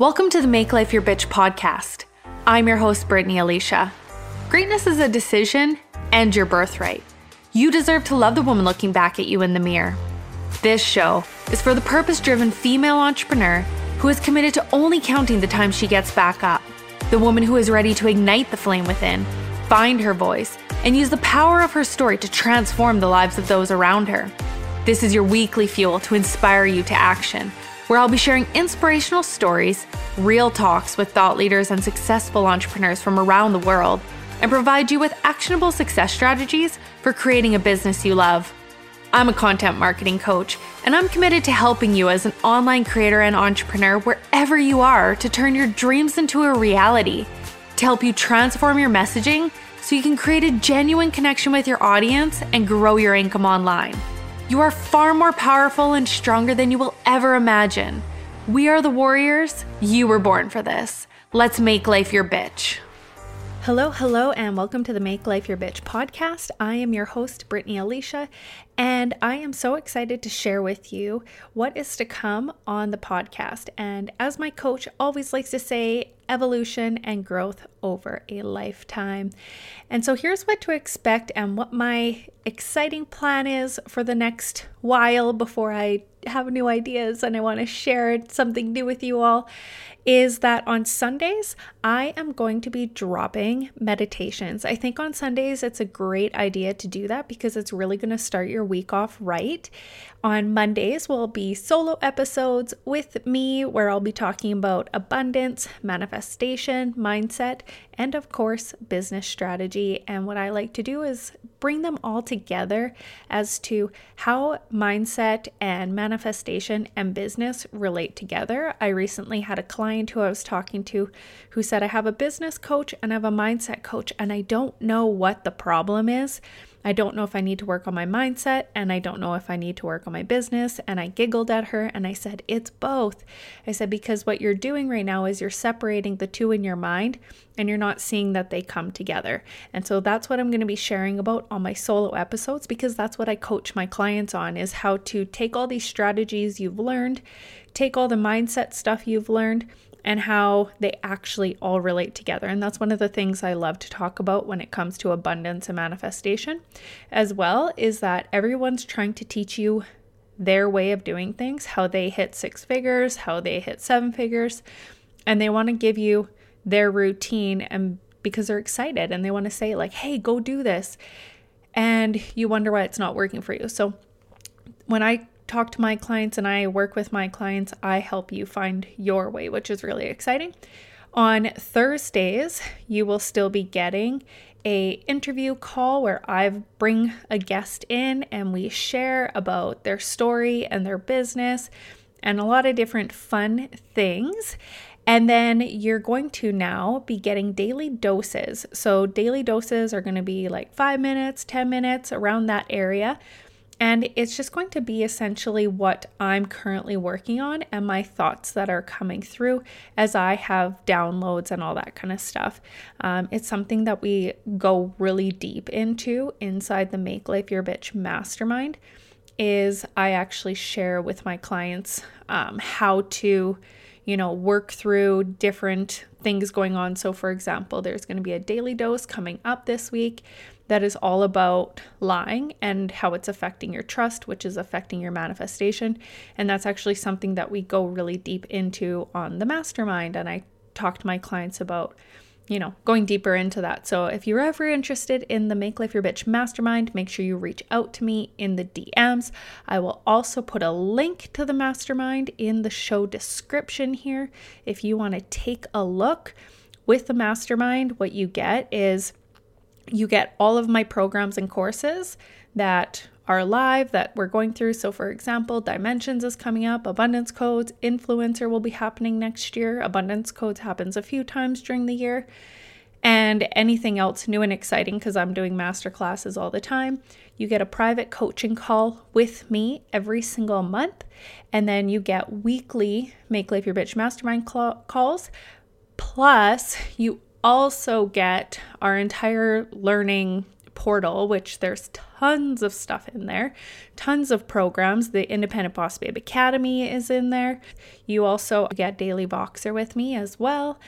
Welcome to the Make Life Your Bitch podcast. I'm your host, Brittany Alicia. Greatness is a decision and your birthright. You deserve to love the woman looking back at you in the mirror. This show is for the purpose driven female entrepreneur who is committed to only counting the time she gets back up. The woman who is ready to ignite the flame within, find her voice, and use the power of her story to transform the lives of those around her. This is your weekly fuel to inspire you to action, where I'll be sharing inspirational stories, real talks with thought leaders and successful entrepreneurs from around the world, and provide you with actionable success strategies for creating a business you love. I'm a content marketing coach, and I'm committed to helping you as an online creator and entrepreneur wherever you are to turn your dreams into a reality, to help you transform your messaging so you can create a genuine connection with your audience and grow your income online. You are far more powerful and stronger than you will ever imagine. We are the warriors. You were born for this. Let's make life your bitch. Hello, hello, and welcome to the Make Life Your Bitch podcast. I am your host, Brittany Alicia, and I am so excited to share with you what is to come on the podcast. And as my coach always likes to say, evolution and growth over a lifetime. And so here's what to expect and what my exciting plan is for the next while before I have new ideas and I want to share something new with you all is that on Sundays, I am going to be dropping meditations. I think on Sundays, it's a great idea to do that because it's really going to start your week off right. On Mondays will be solo episodes with me where I'll be talking about abundance, manifestation, mindset, and of course, business strategy. And what I like to do is bring them all together as to how mindset and manifestation and business relate together. I recently had a client who I was talking to who said, I have a business coach and I have a mindset coach, and I don't know what the problem is. I don't know if I need to work on my mindset and I don't know if I need to work on my business. And I giggled at her and I said, It's both. I said, Because what you're doing right now is you're separating the two in your mind and you're not seeing that they come together. And so that's what I'm going to be sharing about on my solo episodes because that's what I coach my clients on is how to take all these strategies you've learned, take all the mindset stuff you've learned and how they actually all relate together. And that's one of the things I love to talk about when it comes to abundance and manifestation, as well, is that everyone's trying to teach you their way of doing things, how they hit six figures, how they hit seven figures, and they want to give you their routine and because they're excited and they want to say like, "Hey, go do this." And you wonder why it's not working for you. So when I talk to my clients and I work with my clients, I help you find your way, which is really exciting. On Thursdays, you will still be getting a interview call where I bring a guest in and we share about their story and their business and a lot of different fun things. And then you're going to now be getting daily doses. So, daily doses are going to be like five minutes, 10 minutes around that area and it's just going to be essentially what I'm currently working on and my thoughts that are coming through as I have downloads and all that kind of stuff. Um, it's something that we go really deep into inside the Make Life Your Bitch mastermind. Is I actually share with my clients um, how to, you know, work through different things going on. So, for example, there's going to be a daily dose coming up this week that is all about lying and how it's affecting your trust, which is affecting your manifestation. And that's actually something that we go really deep into on the mastermind. And I talk to my clients about, you know, going deeper into that. So if you're ever interested in the Make Life Your Bitch mastermind, make sure you reach out to me in the DMs. I will also put a link to the mastermind in the show description here if you want to take a look. With the mastermind, what you get is you get all of my programs and courses that are live that we're going through. So, for example, Dimensions is coming up, Abundance Codes, Influencer will be happening next year. Abundance Codes happens a few times during the year. And anything else new and exciting, because I'm doing master classes all the time. You get a private coaching call with me every single month. And then you get weekly Make Life Your Bitch Mastermind cl- calls. Plus, you also get our entire learning portal, which there's tons of stuff in there, tons of programs. The Independent Boss Babe Academy is in there. You also get Daily Voxer with me as well.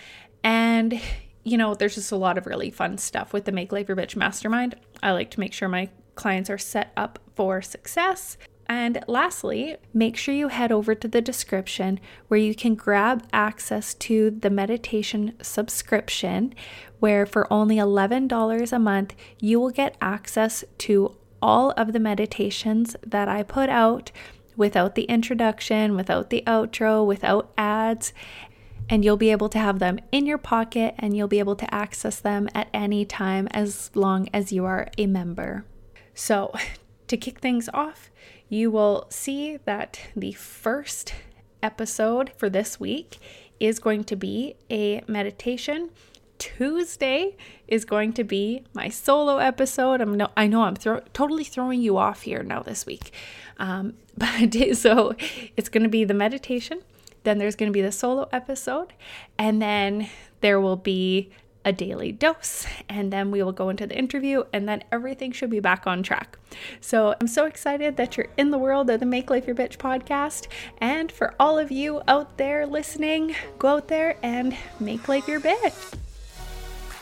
And you know, there's just a lot of really fun stuff with the Make Life Your Bitch Mastermind. I like to make sure my clients are set up for success. And lastly, make sure you head over to the description where you can grab access to the meditation subscription, where for only $11 a month, you will get access to all of the meditations that I put out without the introduction, without the outro, without ads. And you'll be able to have them in your pocket and you'll be able to access them at any time as long as you are a member. So, to kick things off, you will see that the first episode for this week is going to be a meditation. Tuesday is going to be my solo episode. I'm no, I know I'm thro- totally throwing you off here now this week, um, but so it's going to be the meditation. Then there's going to be the solo episode, and then there will be a daily dose, and then we will go into the interview, and then everything should be back on track. So I'm so excited that you're in the world of the Make Life Your Bitch podcast. And for all of you out there listening, go out there and make life your bitch.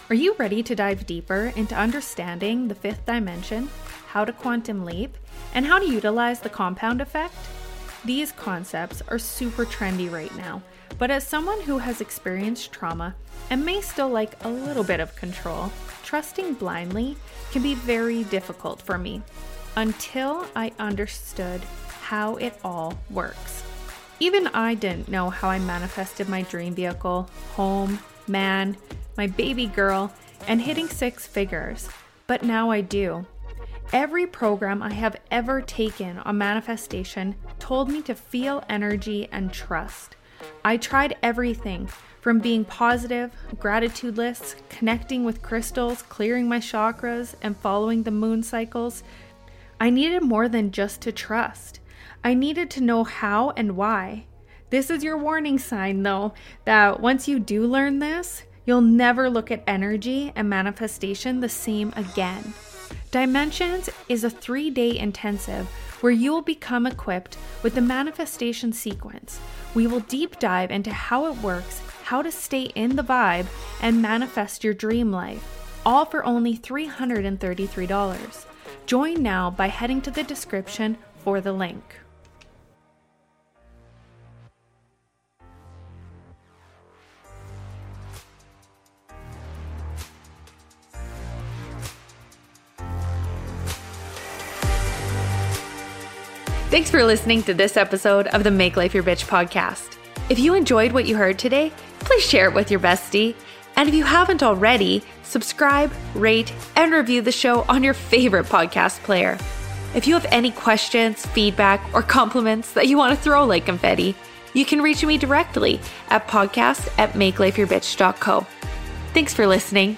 Are you ready to dive deeper into understanding the fifth dimension, how to quantum leap, and how to utilize the compound effect? These concepts are super trendy right now but as someone who has experienced trauma and may still like a little bit of control, trusting blindly can be very difficult for me until I understood how it all works. Even I didn't know how I manifested my dream vehicle, home, man, my baby girl, and hitting six figures, but now I do. Every program I have ever taken on manifestation told me to feel energy and trust. I tried everything from being positive, gratitude lists, connecting with crystals, clearing my chakras, and following the moon cycles. I needed more than just to trust. I needed to know how and why. This is your warning sign, though, that once you do learn this, you'll never look at energy and manifestation the same again. Dimensions is a three day intensive where you will become equipped with the manifestation sequence we will deep dive into how it works, how to stay in the vibe, and manifest your dream life, all for only $333. Join now by heading to the description for the link. Thanks for listening to this episode of the Make Life Your Bitch podcast. If you enjoyed what you heard today, please share it with your bestie. And if you haven't already, subscribe, rate, and review the show on your favorite podcast player. If you have any questions, feedback, or compliments that you want to throw like confetti, you can reach me directly at podcast at makelifeyourbitch.co. Thanks for listening.